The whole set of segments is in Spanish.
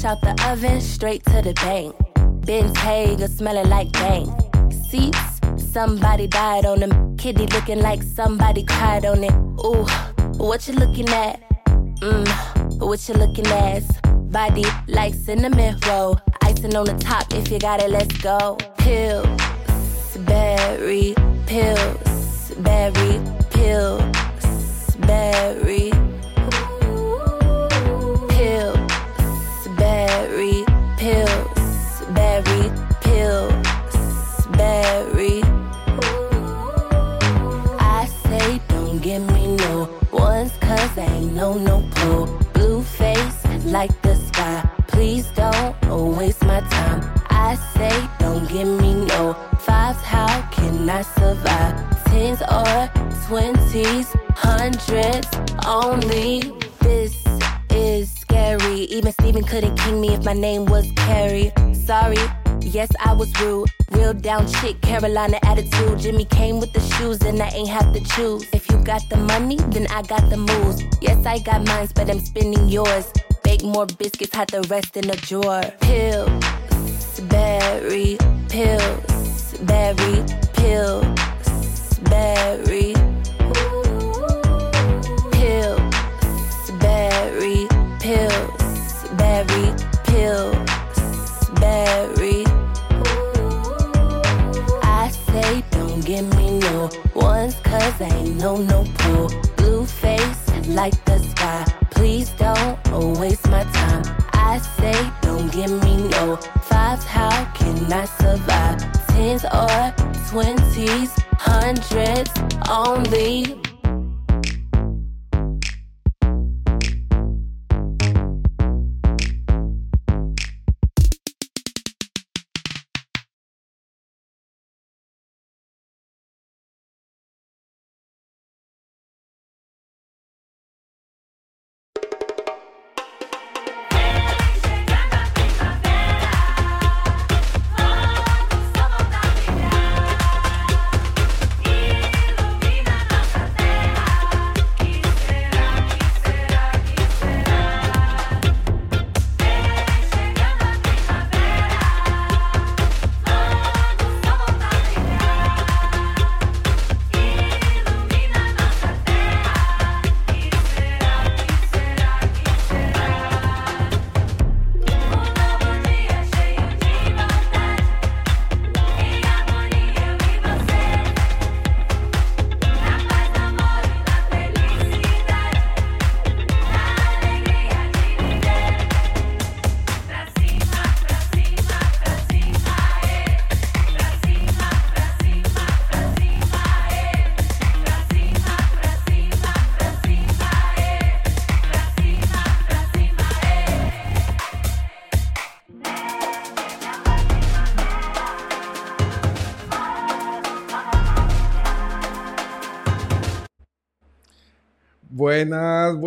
Fresh out the oven, straight to the bank. Ben's Hager smelling like bank. Seats, somebody died on them. Kitty looking like somebody cried on it. Ooh, what you looking at? Mmm, what you looking at? Body like cinnamon roll. Icing on the top, if you got it, let's go. Pills, berry, pills, berry, pills, berry. I survive? Tens or twenties, hundreds only. This is scary. Even Steven couldn't king me if my name was Carrie. Sorry. Yes, I was rude. Real down chick, Carolina attitude. Jimmy came with the shoes, and I ain't have to choose. If you got the money, then I got the moves. Yes, I got mines, but I'm spending yours. Bake more biscuits, hide the rest in a drawer. Pills, berry, pills, berry, pills, berry. Pills, berry, pills, berry, pills, berry. I say don't give me no ones cause I ain't no no. Blue face like the sky. Please don't waste my time. I say don't give me no fives. How can I survive? Tens or twenties, hundreds only.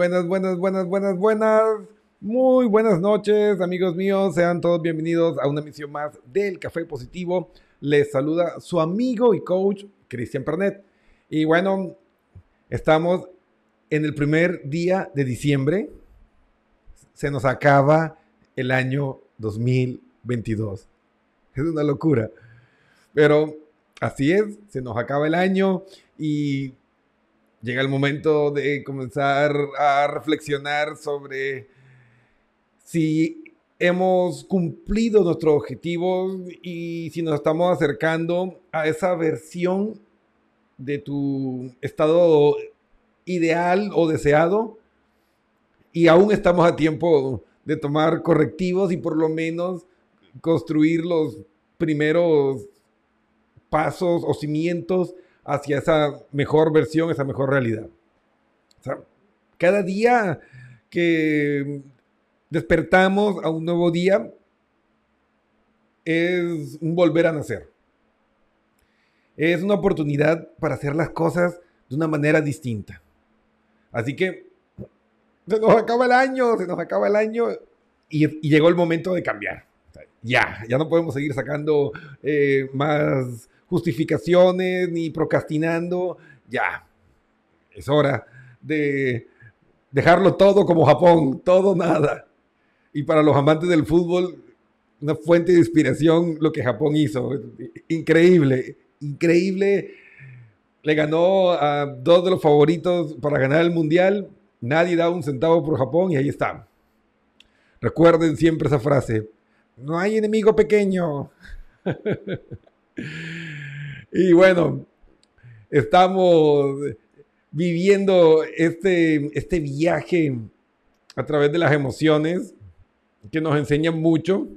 Buenas, buenas, buenas, buenas, buenas. Muy buenas noches, amigos míos. Sean todos bienvenidos a una emisión más del Café Positivo. Les saluda su amigo y coach, Cristian Pernet. Y bueno, estamos en el primer día de diciembre. Se nos acaba el año 2022. Es una locura. Pero así es, se nos acaba el año y llega el momento de comenzar a reflexionar sobre si hemos cumplido nuestros objetivos y si nos estamos acercando a esa versión de tu estado ideal o deseado y aún estamos a tiempo de tomar correctivos y por lo menos construir los primeros pasos o cimientos hacia esa mejor versión, esa mejor realidad. Cada día que despertamos a un nuevo día es un volver a nacer. Es una oportunidad para hacer las cosas de una manera distinta. Así que se nos acaba el año, se nos acaba el año y, y llegó el momento de cambiar. Ya, ya no podemos seguir sacando eh, más justificaciones ni procrastinando. Ya, es hora de dejarlo todo como Japón, todo nada. y para los amantes del fútbol, una fuente de inspiración lo que Japón hizo. Increíble, increíble. Le ganó a dos de los favoritos para ganar el mundial. Nadie da un centavo por Japón y ahí está. Recuerden siempre esa frase. No hay enemigo pequeño. y bueno, estamos viviendo este, este viaje a través de las emociones que nos enseñan mucho.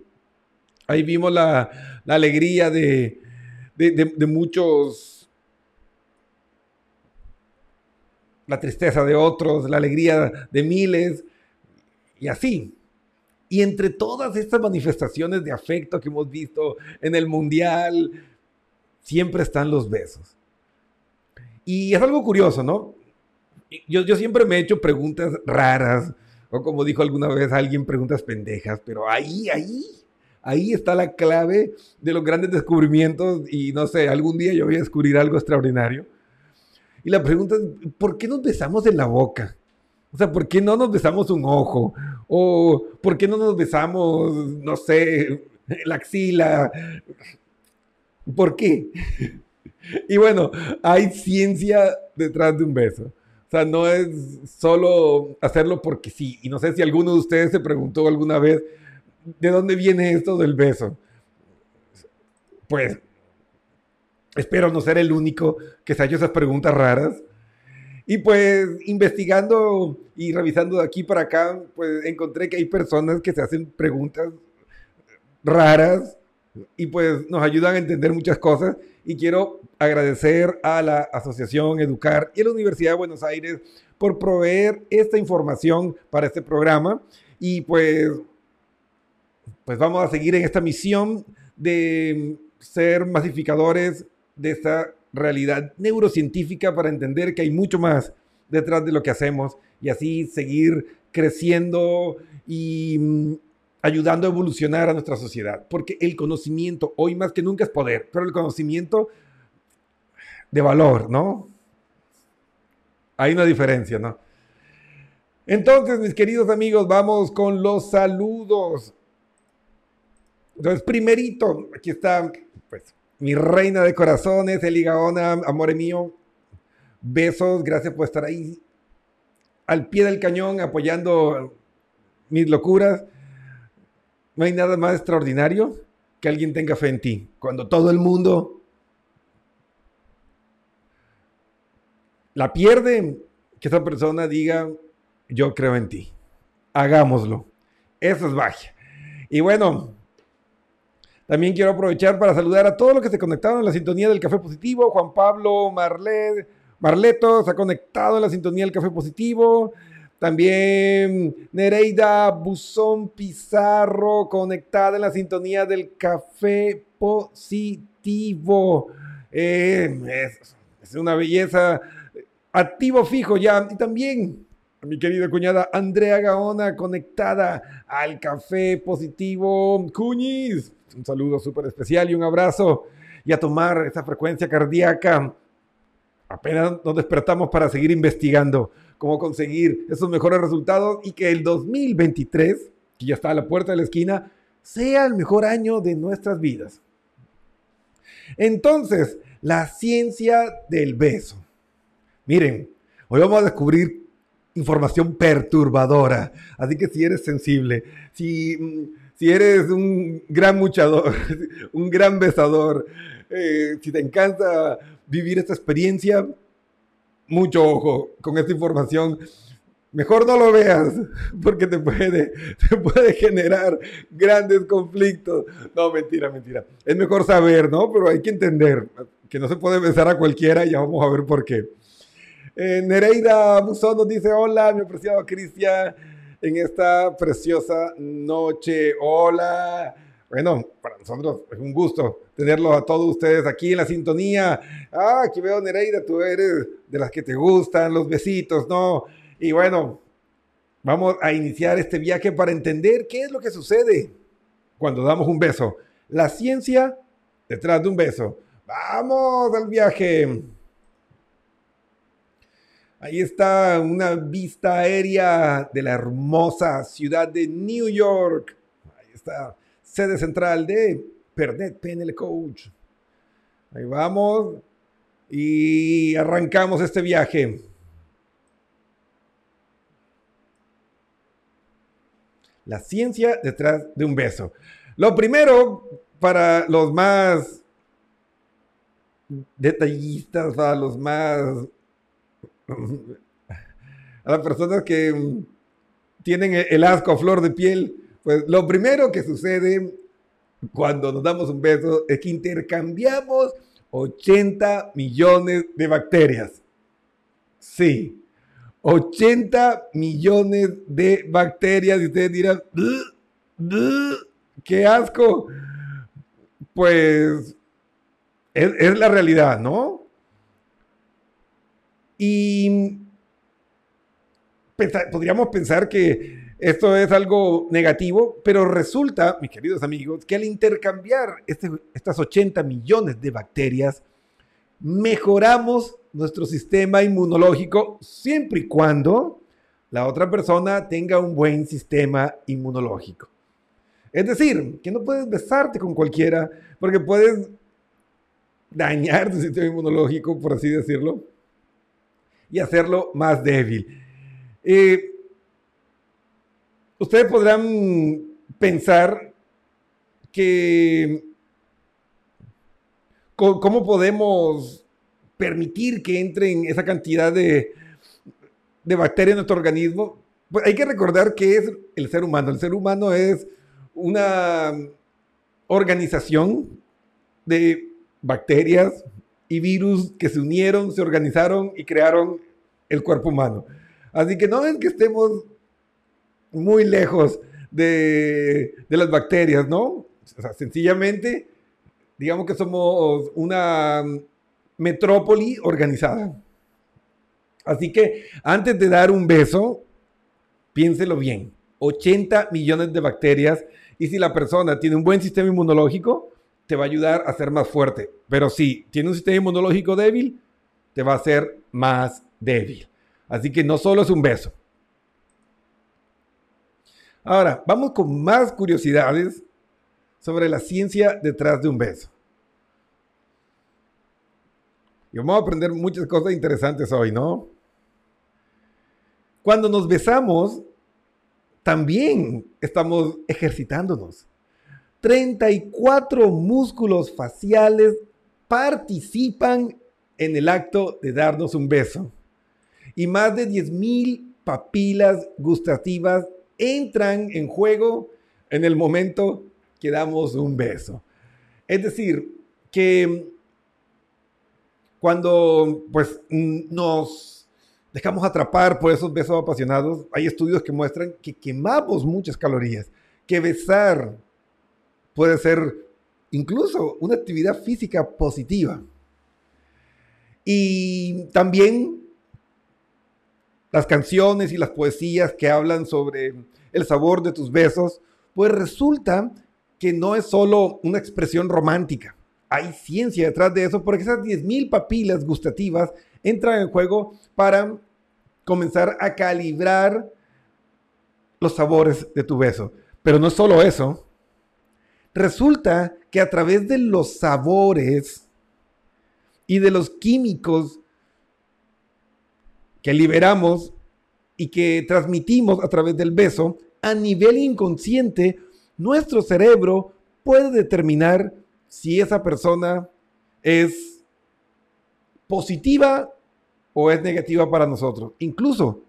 Ahí vimos la, alegría de, de, muchos, la tristeza de otros, la alegría de miles, y así. Y entre todas estas manifestaciones de afecto que hemos visto en el mundial, siempre están los besos. Y es algo curioso, ¿no? Yo, yo siempre me he hecho preguntas raras, o como dijo alguna vez alguien, preguntas pendejas, pero ahí, ahí, ahí está la clave de los grandes descubrimientos y no sé, algún día yo voy a descubrir algo extraordinario. Y la pregunta es, ¿por qué nos besamos en la boca? O sea, ¿por qué no nos besamos un ojo? ¿O por qué no nos besamos, no sé, la axila? ¿Por qué? Y bueno, hay ciencia detrás de un beso. O sea, no es solo hacerlo porque sí. Y no sé si alguno de ustedes se preguntó alguna vez, ¿de dónde viene esto del beso? Pues espero no ser el único que se ha esas preguntas raras. Y pues investigando y revisando de aquí para acá, pues encontré que hay personas que se hacen preguntas raras y pues nos ayudan a entender muchas cosas. Y quiero agradecer a la Asociación Educar y a la Universidad de Buenos Aires por proveer esta información para este programa. Y pues pues vamos a seguir en esta misión de ser masificadores de esta realidad neurocientífica para entender que hay mucho más detrás de lo que hacemos y así seguir creciendo y mm, ayudando a evolucionar a nuestra sociedad. Porque el conocimiento hoy más que nunca es poder, pero el conocimiento de valor, ¿no? Hay una diferencia, ¿no? Entonces, mis queridos amigos, vamos con los saludos. Entonces, primerito, aquí está, pues, mi reina de corazones, Eli Gaona, amor mío. Besos, gracias por estar ahí al pie del cañón apoyando mis locuras. No hay nada más extraordinario que alguien tenga fe en ti. Cuando todo el mundo la pierde, que esa persona diga, yo creo en ti. Hagámoslo. Eso es magia. Y bueno, también quiero aprovechar para saludar a todos los que se conectaron en la sintonía del Café Positivo. Juan Pablo Marlet, Marleto se ha conectado en la sintonía del Café Positivo. También Nereida Buzón Pizarro conectada en la sintonía del Café Positivo. Eh, es, una belleza. Activo fijo ya. Y también a mi querida cuñada Andrea Gaona conectada al Café Positivo. Cuñiz, un saludo súper especial y un abrazo. Y a tomar esa frecuencia cardíaca. Apenas nos despertamos para seguir investigando cómo conseguir esos mejores resultados y que el 2023, que ya está a la puerta de la esquina, sea el mejor año de nuestras vidas. Entonces, la ciencia del beso. Miren, hoy vamos a descubrir información perturbadora, así que si eres sensible, si, si eres un gran muchador, un gran besador, eh, si te encanta vivir esta experiencia, mucho ojo con esta información. Mejor no lo veas porque te puede, te puede generar grandes conflictos. No, mentira, mentira. Es mejor saber, ¿no? Pero hay que entender que no se puede besar a cualquiera y ya vamos a ver por qué. Eh, Nereida Buzón nos dice, hola, mi apreciado Cristian, en esta preciosa noche. Hola. Bueno, para nosotros es un gusto tenerlos a todos ustedes aquí en la sintonía. Ah, aquí veo Nereida, tú eres de las que te gustan los besitos, ¿no? Y bueno, vamos a iniciar este viaje para entender qué es lo que sucede cuando damos un beso. La ciencia detrás de un beso. Vamos al viaje. Ahí está una vista aérea de la hermosa ciudad de New York. Ahí está, sede central de Pernet PNL Coach. Ahí vamos y arrancamos este viaje. La ciencia detrás de un beso. Lo primero, para los más detallistas, para los más... a las personas que tienen el asco a flor de piel, pues lo primero que sucede cuando nos damos un beso es que intercambiamos 80 millones de bacterias. Sí, 80 millones de bacterias. Y ustedes dirán, ¡qué asco! Pues es, la realidad, ¿no? Y podríamos pensar que esto es algo negativo, pero resulta, mis queridos amigos, que al intercambiar este, estas 80 millones de bacterias, mejoramos nuestro sistema inmunológico siempre y cuando la otra persona tenga un buen sistema inmunológico. Es decir, que no puedes besarte con cualquiera porque puedes dañar tu sistema inmunológico, por así decirlo, y hacerlo más débil. Eh, ustedes podrán pensar que cómo podemos permitir que entren esa cantidad de, de bacterias en nuestro organismo, pues hay que recordar que es el ser humano. El ser humano es una organización de bacterias y virus que se unieron, se organizaron y crearon el cuerpo humano. Así que no es que estemos muy lejos de, de las bacterias, ¿no? Sencillamente, digamos que somos una metrópoli organizada. Así que antes de dar un beso, piénselo bien. 80 millones de bacterias y si la persona tiene un buen sistema inmunológico, te va a ayudar a ser más fuerte. Pero si tiene un sistema inmunológico débil, te va a hacer más débil. Así que no solo es un beso. Ahora, vamos con más curiosidades sobre la ciencia detrás de un beso. Y vamos a aprender muchas cosas interesantes hoy, ¿no? Cuando nos besamos, también estamos ejercitándonos. 34 músculos faciales participan en el acto de darnos un beso. Y más de 10.000 papilas gustativas entran en juego en el momento que damos un beso. Es decir, que cuando pues nos dejamos atrapar por esos besos apasionados, hay estudios que muestran que quemamos muchas calorías, que besar puede ser incluso una actividad física positiva. Y también las canciones y las poesías que hablan sobre el sabor de tus besos, pues resulta que no es solo una expresión romántica, hay ciencia detrás de eso, porque esas 10.000 papilas gustativas entran en juego para comenzar a calibrar los sabores de tu beso. Pero no es solo eso. Resulta que a través de los sabores y de los químicos que liberamos y que transmitimos a través del beso, a nivel inconsciente, nuestro cerebro puede determinar si esa persona es positiva o es negativa para nosotros. Incluso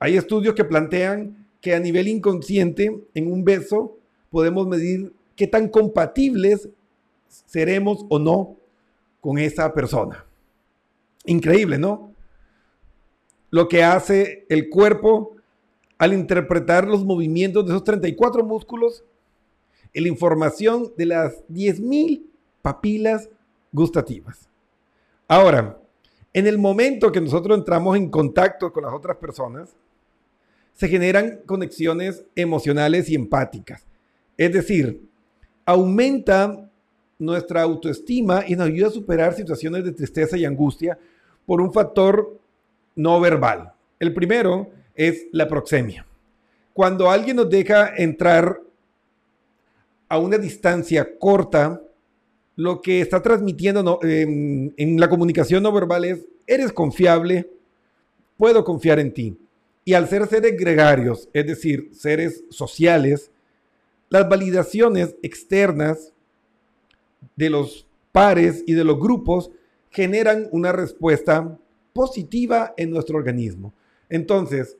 hay estudios que plantean que a nivel inconsciente, en un beso, podemos medir qué tan compatibles seremos o no con esa persona. Increíble, ¿no? Lo que hace el cuerpo al interpretar los movimientos de esos 34 músculos la información de las 10.000 papilas gustativas. Ahora, en el momento que nosotros entramos en contacto con las otras personas, se generan conexiones emocionales y empáticas. Es decir, aumenta nuestra autoestima y nos ayuda a superar situaciones de tristeza y angustia por un factor no verbal. El primero es la proxemia. Cuando alguien nos deja entrar a una distancia corta, lo que está transmitiendo en, en la comunicación no verbal es, eres confiable, puedo confiar en ti. Y al ser seres gregarios, es decir, seres sociales, las validaciones externas de los pares y de los grupos generan una respuesta positiva en nuestro organismo. Entonces,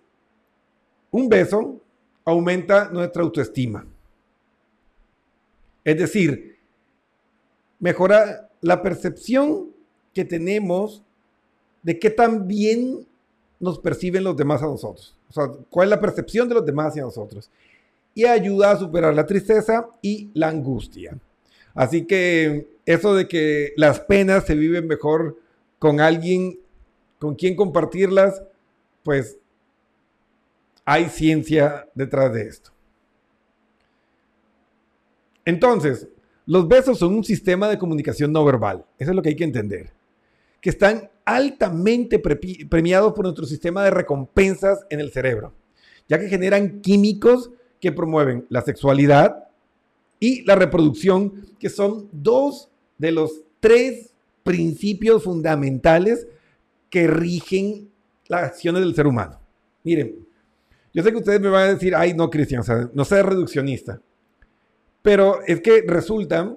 un beso aumenta nuestra autoestima. Es decir, mejora la percepción que tenemos de qué tan bien nos perciben los demás a nosotros. O sea, cuál es la percepción de los demás hacia nosotros. Y ayuda a superar la tristeza y la angustia. Así que eso de que las penas se viven mejor con alguien con quien compartirlas, pues hay ciencia detrás de esto. Entonces, los besos son un sistema de comunicación no verbal. Eso es lo que hay que entender. Que están altamente premiados por nuestro sistema de recompensas en el cerebro, ya que generan químicos que promueven la sexualidad y la reproducción, que son dos de los tres principios fundamentales que rigen las acciones del ser humano. Miren, yo sé que ustedes me van a decir, ay, no, Cristian, no seas reduccionista. Pero es que resulta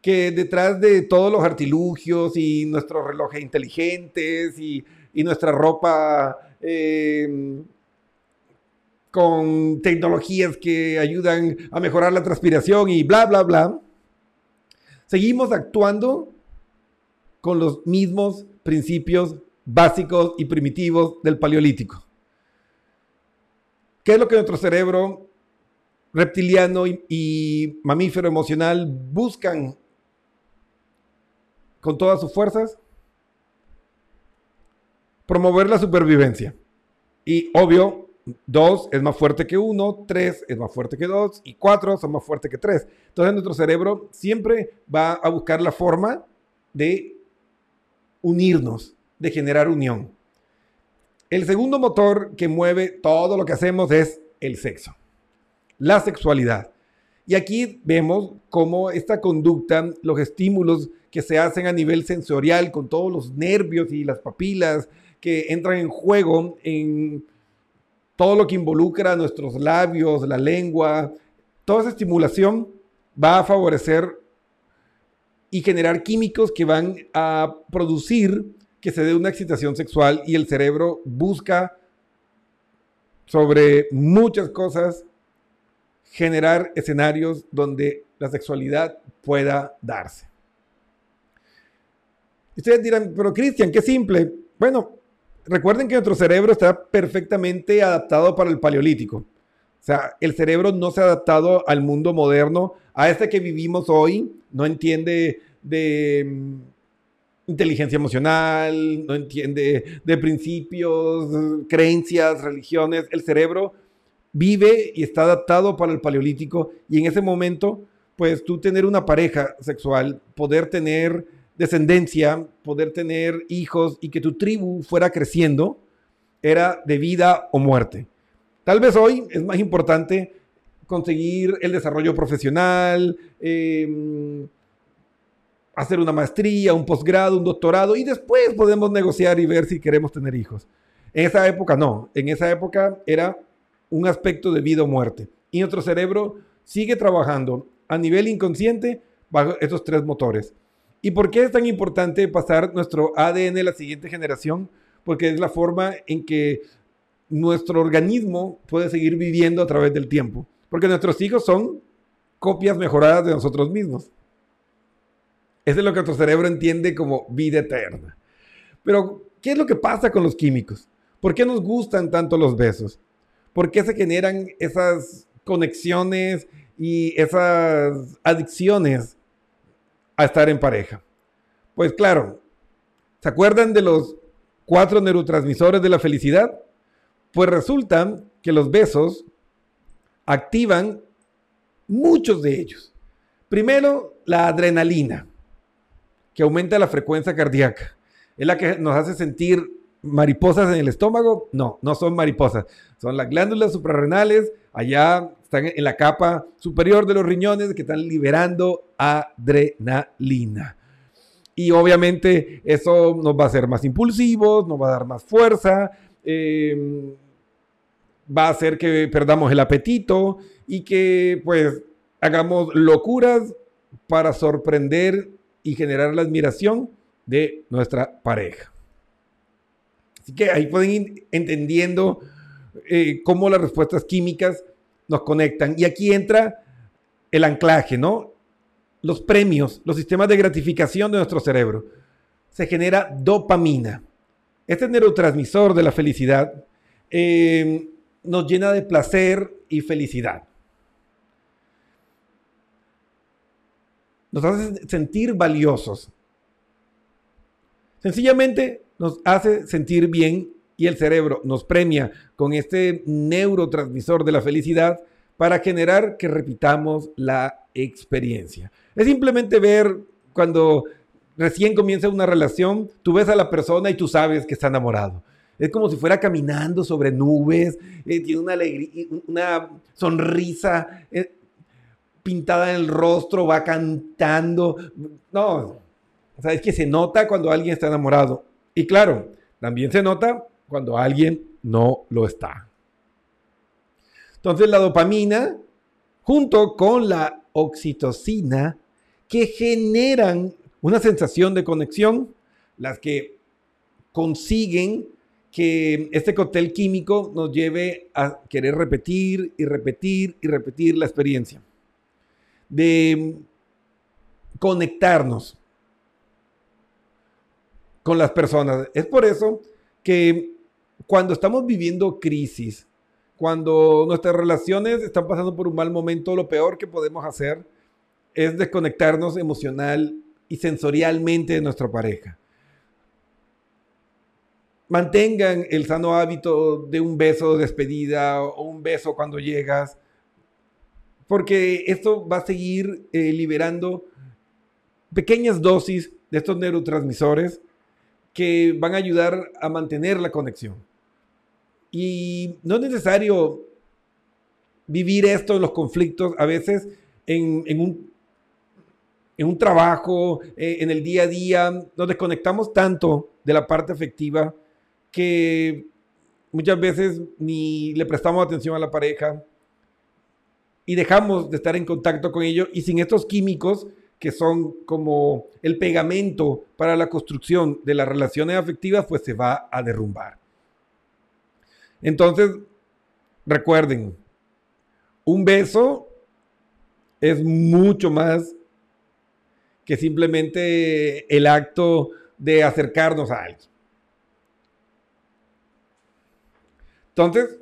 que detrás de todos los artilugios y nuestros relojes inteligentes y, nuestra ropa eh, con tecnologías que ayudan a mejorar la transpiración y bla, bla, bla, seguimos actuando con los mismos principios básicos y primitivos del paleolítico. ¿Qué es lo que nuestro cerebro reptiliano y, mamífero emocional buscan con todas sus fuerzas? Promover la supervivencia. Y obvio, dos es más fuerte que uno, tres es más fuerte que dos y cuatro son más fuertes que tres. Entonces nuestro cerebro siempre va a buscar la forma de unirnos, de generar unión. El segundo motor que mueve todo lo que hacemos es el sexo, la sexualidad. Y aquí vemos cómo esta conducta, los estímulos que se hacen a nivel sensorial con todos los nervios y las papilas que entran en juego en todo lo que involucra nuestros labios, la lengua, toda esa estimulación va a favorecer y generar químicos que van a producir que se dé una excitación sexual y el cerebro busca sobre muchas cosas generar escenarios donde la sexualidad pueda darse. Ustedes dirán, pero Cristian, qué simple. Bueno, recuerden que nuestro cerebro está perfectamente adaptado para el paleolítico. O sea, el cerebro no se ha adaptado al mundo moderno, a este que vivimos hoy, no entiende de mm, inteligencia emocional, no entiende de principios, creencias, religiones. El cerebro vive y está adaptado para el paleolítico y en ese momento, pues tú tener una pareja sexual, poder tener descendencia, poder tener hijos y que tu tribu fuera creciendo, era de vida o muerte. Tal vez hoy es más importante conseguir el desarrollo profesional, em, hacer una maestría, un posgrado, un doctorado y después podemos negociar y ver si queremos tener hijos. En esa época no, en esa época era un aspecto de vida o muerte. Y nuestro cerebro sigue trabajando a nivel inconsciente bajo estos tres motores. ¿Y por qué es tan importante pasar nuestro ADN a la siguiente generación? Porque es la forma en que nuestro organismo puede seguir viviendo a través del tiempo. Porque nuestros hijos son copias mejoradas de nosotros mismos. Es lo que nuestro cerebro entiende como vida eterna. Pero, ¿qué es lo que pasa con los químicos? ¿Por qué nos gustan tanto los besos? ¿Por qué se generan esas conexiones y esas adicciones a estar en pareja? Pues claro, ¿se acuerdan de los cuatro neurotransmisores de la felicidad? Pues resulta que los besos activan muchos de ellos. Primero, la adrenalina, que aumenta la frecuencia cardíaca. Es la que nos hace sentir mariposas en el estómago. No, no son mariposas. Son las glándulas suprarrenales. Allá están en la capa superior de los riñones que están liberando adrenalina. Y obviamente eso nos va a hacer más impulsivos, nos va a dar más fuerza, em, va a hacer que perdamos el apetito y que pues hagamos locuras para sorprender y generar la admiración de nuestra pareja. Así que ahí pueden ir entendiendo eh, cómo las respuestas químicas nos conectan. Y aquí entra el anclaje, ¿no? Los premios, los sistemas de gratificación de nuestro cerebro. Se genera dopamina. Este neurotransmisor de la felicidad eh, nos llena de placer y felicidad. Nos hace sentir valiosos. Sencillamente nos hace sentir bien y el cerebro nos premia con este neurotransmisor de la felicidad para generar que repitamos la experiencia. Es simplemente ver cuando recién comienza una relación, tú ves a la persona y tú sabes que está enamorado. Es como si fuera caminando sobre nubes, eh, tiene una alegría, una sonrisa eh, pintada en el rostro, va cantando. No, o sea, es que se nota cuando alguien está enamorado. Y claro, también se nota cuando alguien no lo está. Entonces la dopamina, junto con la oxitocina, que generan una sensación de conexión, las que consiguen que este cóctel químico nos lleve a querer repetir y repetir y repetir la experiencia. De conectarnos con las personas. Es por eso que cuando estamos viviendo crisis, cuando nuestras relaciones están pasando por un mal momento, lo peor que podemos hacer es desconectarnos emocional y sensorialmente de nuestra pareja. Mantengan el sano hábito de un beso de despedida o un beso cuando llegas, porque esto va a seguir eh, liberando pequeñas dosis de estos neurotransmisores que van a ayudar a mantener la conexión. Y no es necesario vivir esto los conflictos, a veces en, un, en un trabajo, eh, en el día a día, nos desconectamos tanto de la parte afectiva que muchas veces ni le prestamos atención a la pareja y dejamos de estar en contacto con ellos y sin estos químicos que son como el pegamento para la construcción de las relaciones afectivas, pues se va a derrumbar. Entonces, recuerden, un beso es mucho más que simplemente el acto de acercarnos a alguien. Entonces,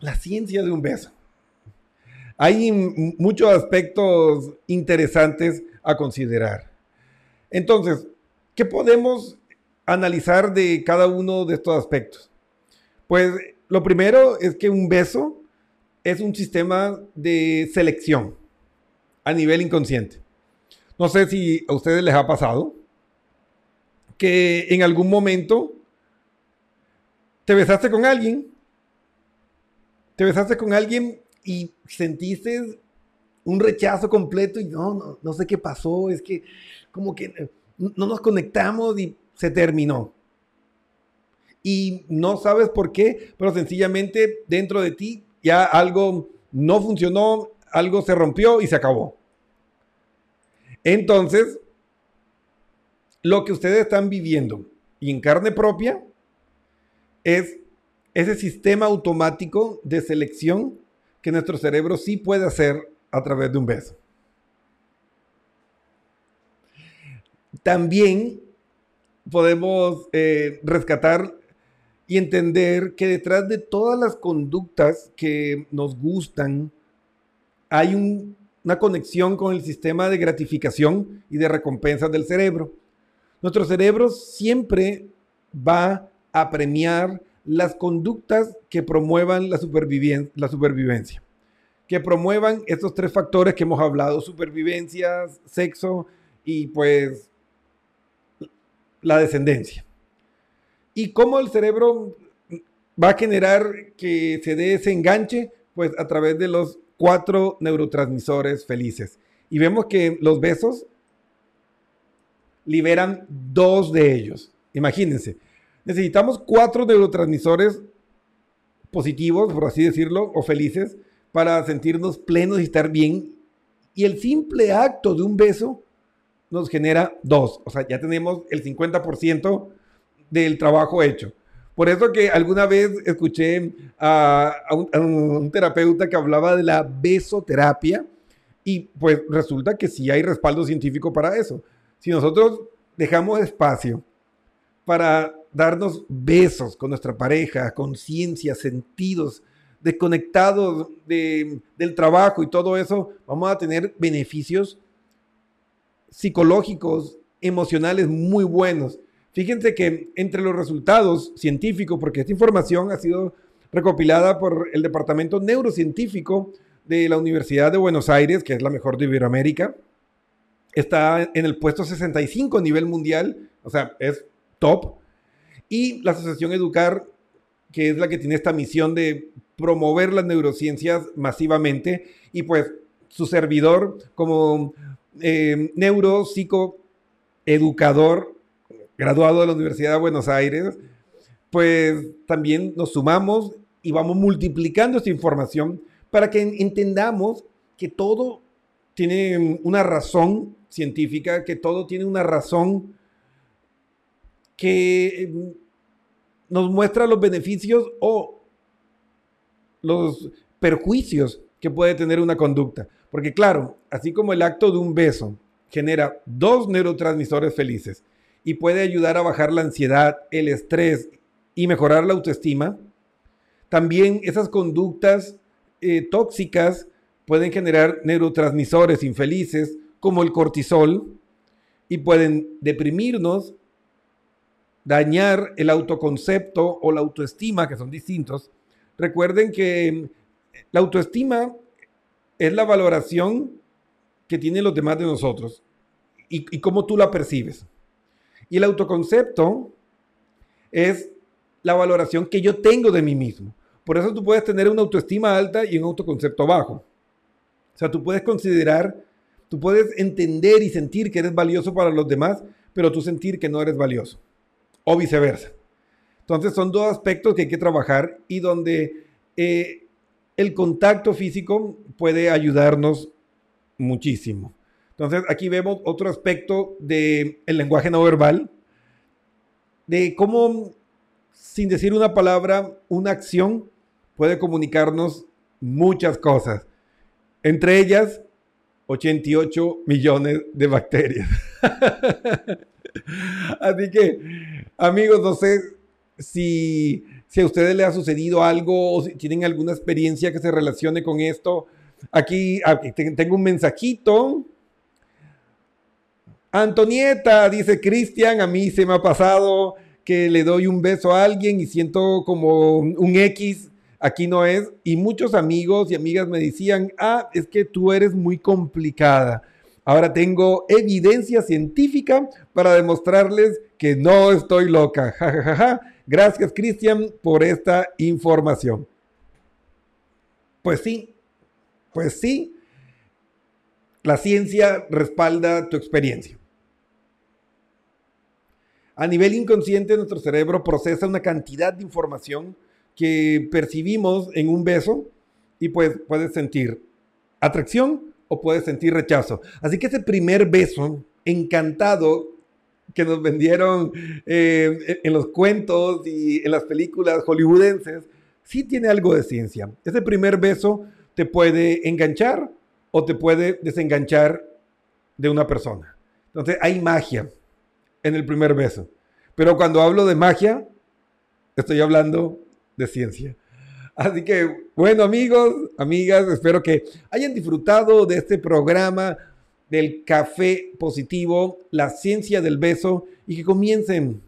la ciencia de un beso. Hay muchos aspectos interesantes a considerar. Entonces, ¿qué podemos analizar de cada uno de estos aspectos? Pues lo primero es que un beso es un sistema de selección a nivel inconsciente. No sé si a ustedes les ha pasado que en algún momento te besaste con alguien, te besaste con alguien y sentiste un rechazo completo y no, no, sé qué pasó, es que como que eh, no nos conectamos y se terminó. Y no sabes por qué, pero sencillamente dentro de ti ya algo no funcionó, algo se rompió y se acabó. Entonces, lo que ustedes están viviendo y en carne propia es ese sistema automático de selección que nuestro cerebro sí puede hacer a través de un beso. También podemos eh, rescatar y entender que detrás de todas las conductas que nos gustan hay una conexión con el sistema de gratificación y de recompensas del cerebro. Nuestro cerebro siempre va a premiar las conductas que promuevan la, la supervivencia, que promuevan estos tres factores que hemos hablado, supervivencia, sexo y pues la descendencia. ¿Y cómo el cerebro va a generar que se dé ese enganche? Pues a través de los cuatro neurotransmisores felices. Y vemos que los besos liberan dos de ellos. Imagínense, necesitamos cuatro neurotransmisores positivos, por así decirlo, o felices, para sentirnos plenos y estar bien. Y el simple acto de un beso nos genera dos. O sea, ya tenemos el 50% del trabajo hecho. Por eso que alguna vez escuché a, un, terapeuta que hablaba de la besoterapia y pues resulta que sí hay respaldo científico para eso. Si nosotros dejamos espacio para darnos besos con nuestra pareja, conciencia, sentidos, desconectados del trabajo y todo eso, vamos a tener beneficios psicológicos, emocionales muy buenos. Fíjense que entre los resultados científicos, porque esta información ha sido recopilada por el Departamento Neurocientífico de la Universidad de Buenos Aires, que es la mejor de Iberoamérica, está en el puesto 65 a nivel mundial, o sea, es top. Y la Asociación Educar, que es la que tiene esta misión de promover las neurociencias masivamente, y pues su servidor como eh, neuropsicoeducador graduado de la Universidad de Buenos Aires, pues también nos sumamos y vamos multiplicando esta información para que entendamos que todo tiene una razón científica, que todo tiene una razón que em, nos muestra los beneficios o los perjuicios que puede tener una conducta. Porque claro, así como el acto de un beso genera dos neurotransmisores felices y puede ayudar a bajar la ansiedad, el estrés y mejorar la autoestima, también esas conductas eh, tóxicas pueden generar neurotransmisores infelices como el cortisol y pueden deprimirnos, dañar el autoconcepto o la autoestima, que son distintos. Recuerden que la autoestima es la valoración que tienen los demás de nosotros y, y cómo tú la percibes. Y el autoconcepto es la valoración que yo tengo de mí mismo. Por eso tú puedes tener una autoestima alta y un autoconcepto bajo. O sea, tú puedes considerar, tú puedes entender y sentir que eres valioso para los demás, pero tú sentir que no eres valioso. O viceversa. Entonces son dos aspectos que hay que trabajar y donde eh, el contacto físico puede ayudarnos muchísimo. Entonces, aquí vemos otro aspecto del lenguaje no verbal, de cómo, sin decir una palabra, una acción puede comunicarnos muchas cosas. Entre ellas, 88 millones de bacterias. Así que, amigos, no sé si si a ustedes les ha sucedido algo o si tienen alguna experiencia que se relacione con esto, aquí, tengo un mensajito. Antonieta, dice Cristian, a mí se me ha pasado que le doy un beso a alguien y siento como un X, aquí no es. Y muchos amigos y amigas me decían, ah, es que tú eres muy complicada. Ahora tengo evidencia científica para demostrarles que no estoy loca. Ja, ja, ja, ja. Gracias, Cristian, por esta información. Pues sí, pues sí, la ciencia respalda tu experiencia. A nivel inconsciente, nuestro cerebro procesa una cantidad de información que percibimos en un beso y pues puedes sentir atracción o puedes sentir rechazo. Así que ese primer beso encantado que nos vendieron eh, en los cuentos y en las películas hollywoodenses, sí tiene algo de ciencia. Ese primer beso te puede enganchar o te puede desenganchar de una persona. Entonces hay magia en el primer beso. Pero cuando hablo de magia, estoy hablando de ciencia. Así que, bueno amigos, amigas, espero que hayan disfrutado de este programa del café positivo, la ciencia del beso y que comiencen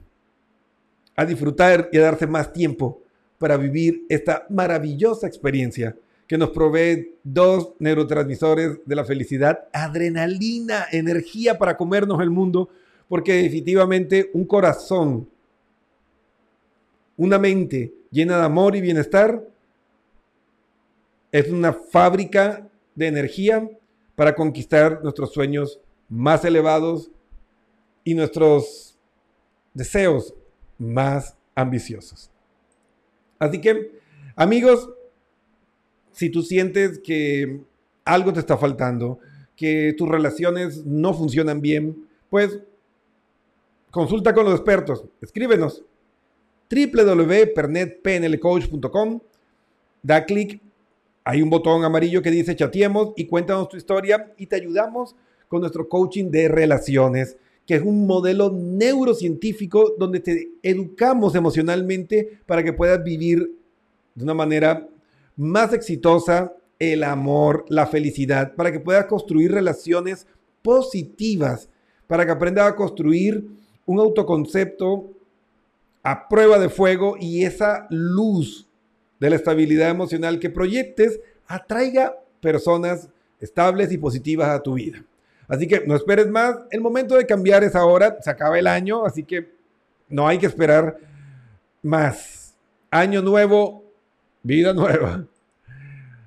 a disfrutar y a darse más tiempo para vivir esta maravillosa experiencia que nos provee dos neurotransmisores de la felicidad, adrenalina, energía para comernos el mundo, porque definitivamente un corazón una mente llena de amor y bienestar es una fábrica de energía para conquistar nuestros sueños más elevados y nuestros deseos más ambiciosos. Así que, amigos, si tú sientes que algo te está faltando, que tus relaciones no funcionan bien, pues consulta con los expertos, escríbenos. www.pernetpnlcoach.com, da clic, hay un botón amarillo que dice chateemos y cuéntanos tu historia y te ayudamos con nuestro coaching de relaciones, que es un modelo neurocientífico donde te educamos emocionalmente para que puedas vivir de una manera más exitosa el amor, la felicidad, para que puedas construir relaciones positivas, para que aprendas a construir un autoconcepto a prueba de fuego y esa luz de la estabilidad emocional que proyectes atraiga personas estables y positivas a tu vida. Así que no esperes más, el momento de cambiar es ahora, se acaba el año, así que no hay que esperar más. Año nuevo, vida nueva.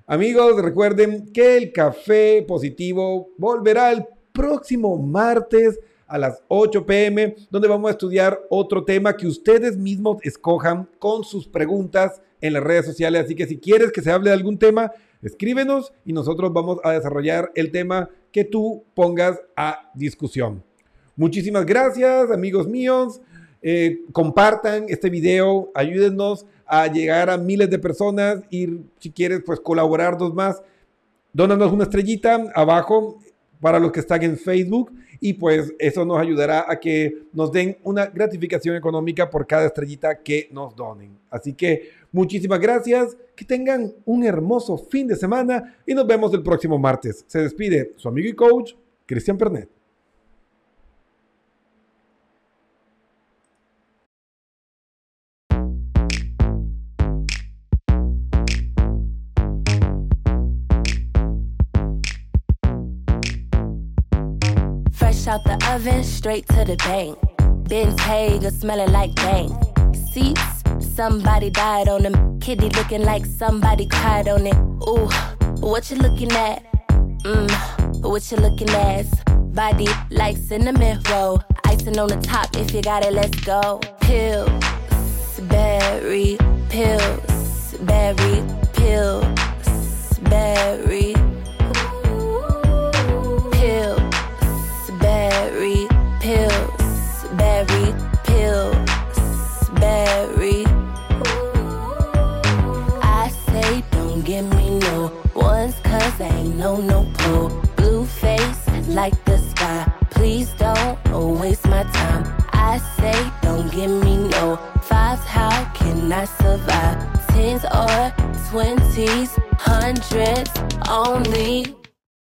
Amigos, recuerden que el café positivo volverá el próximo martes a las 8 pm, donde vamos a estudiar otro tema que ustedes mismos escojan con sus preguntas en las redes sociales. Así que si quieres que se hable de algún tema, escríbenos y nosotros vamos a desarrollar el tema que tú pongas a discusión. Muchísimas gracias, amigos míos. Eh, compartan este video, ayúdennos a llegar a miles de personas y si quieres pues colaborarnos más, dónanos una estrellita abajo para los que están en Facebook y pues eso nos ayudará a que nos den una gratificación económica por cada estrellita que nos donen. Así que muchísimas gracias, que tengan un hermoso fin de semana y nos vemos el próximo martes. Se despide su amigo y coach, Cristian Pernet. Fresh out the oven, straight to the bank. Ben's Hager smelling like dank. Seats, somebody died on them. Kitty looking like somebody cried on it. Ooh, what you looking at? Mmm, what you looking at? Body like cinnamon roll. Icing on the top, if you got it, let's go. Pills, berry, pills, berry, pills, berry. these hundreds only.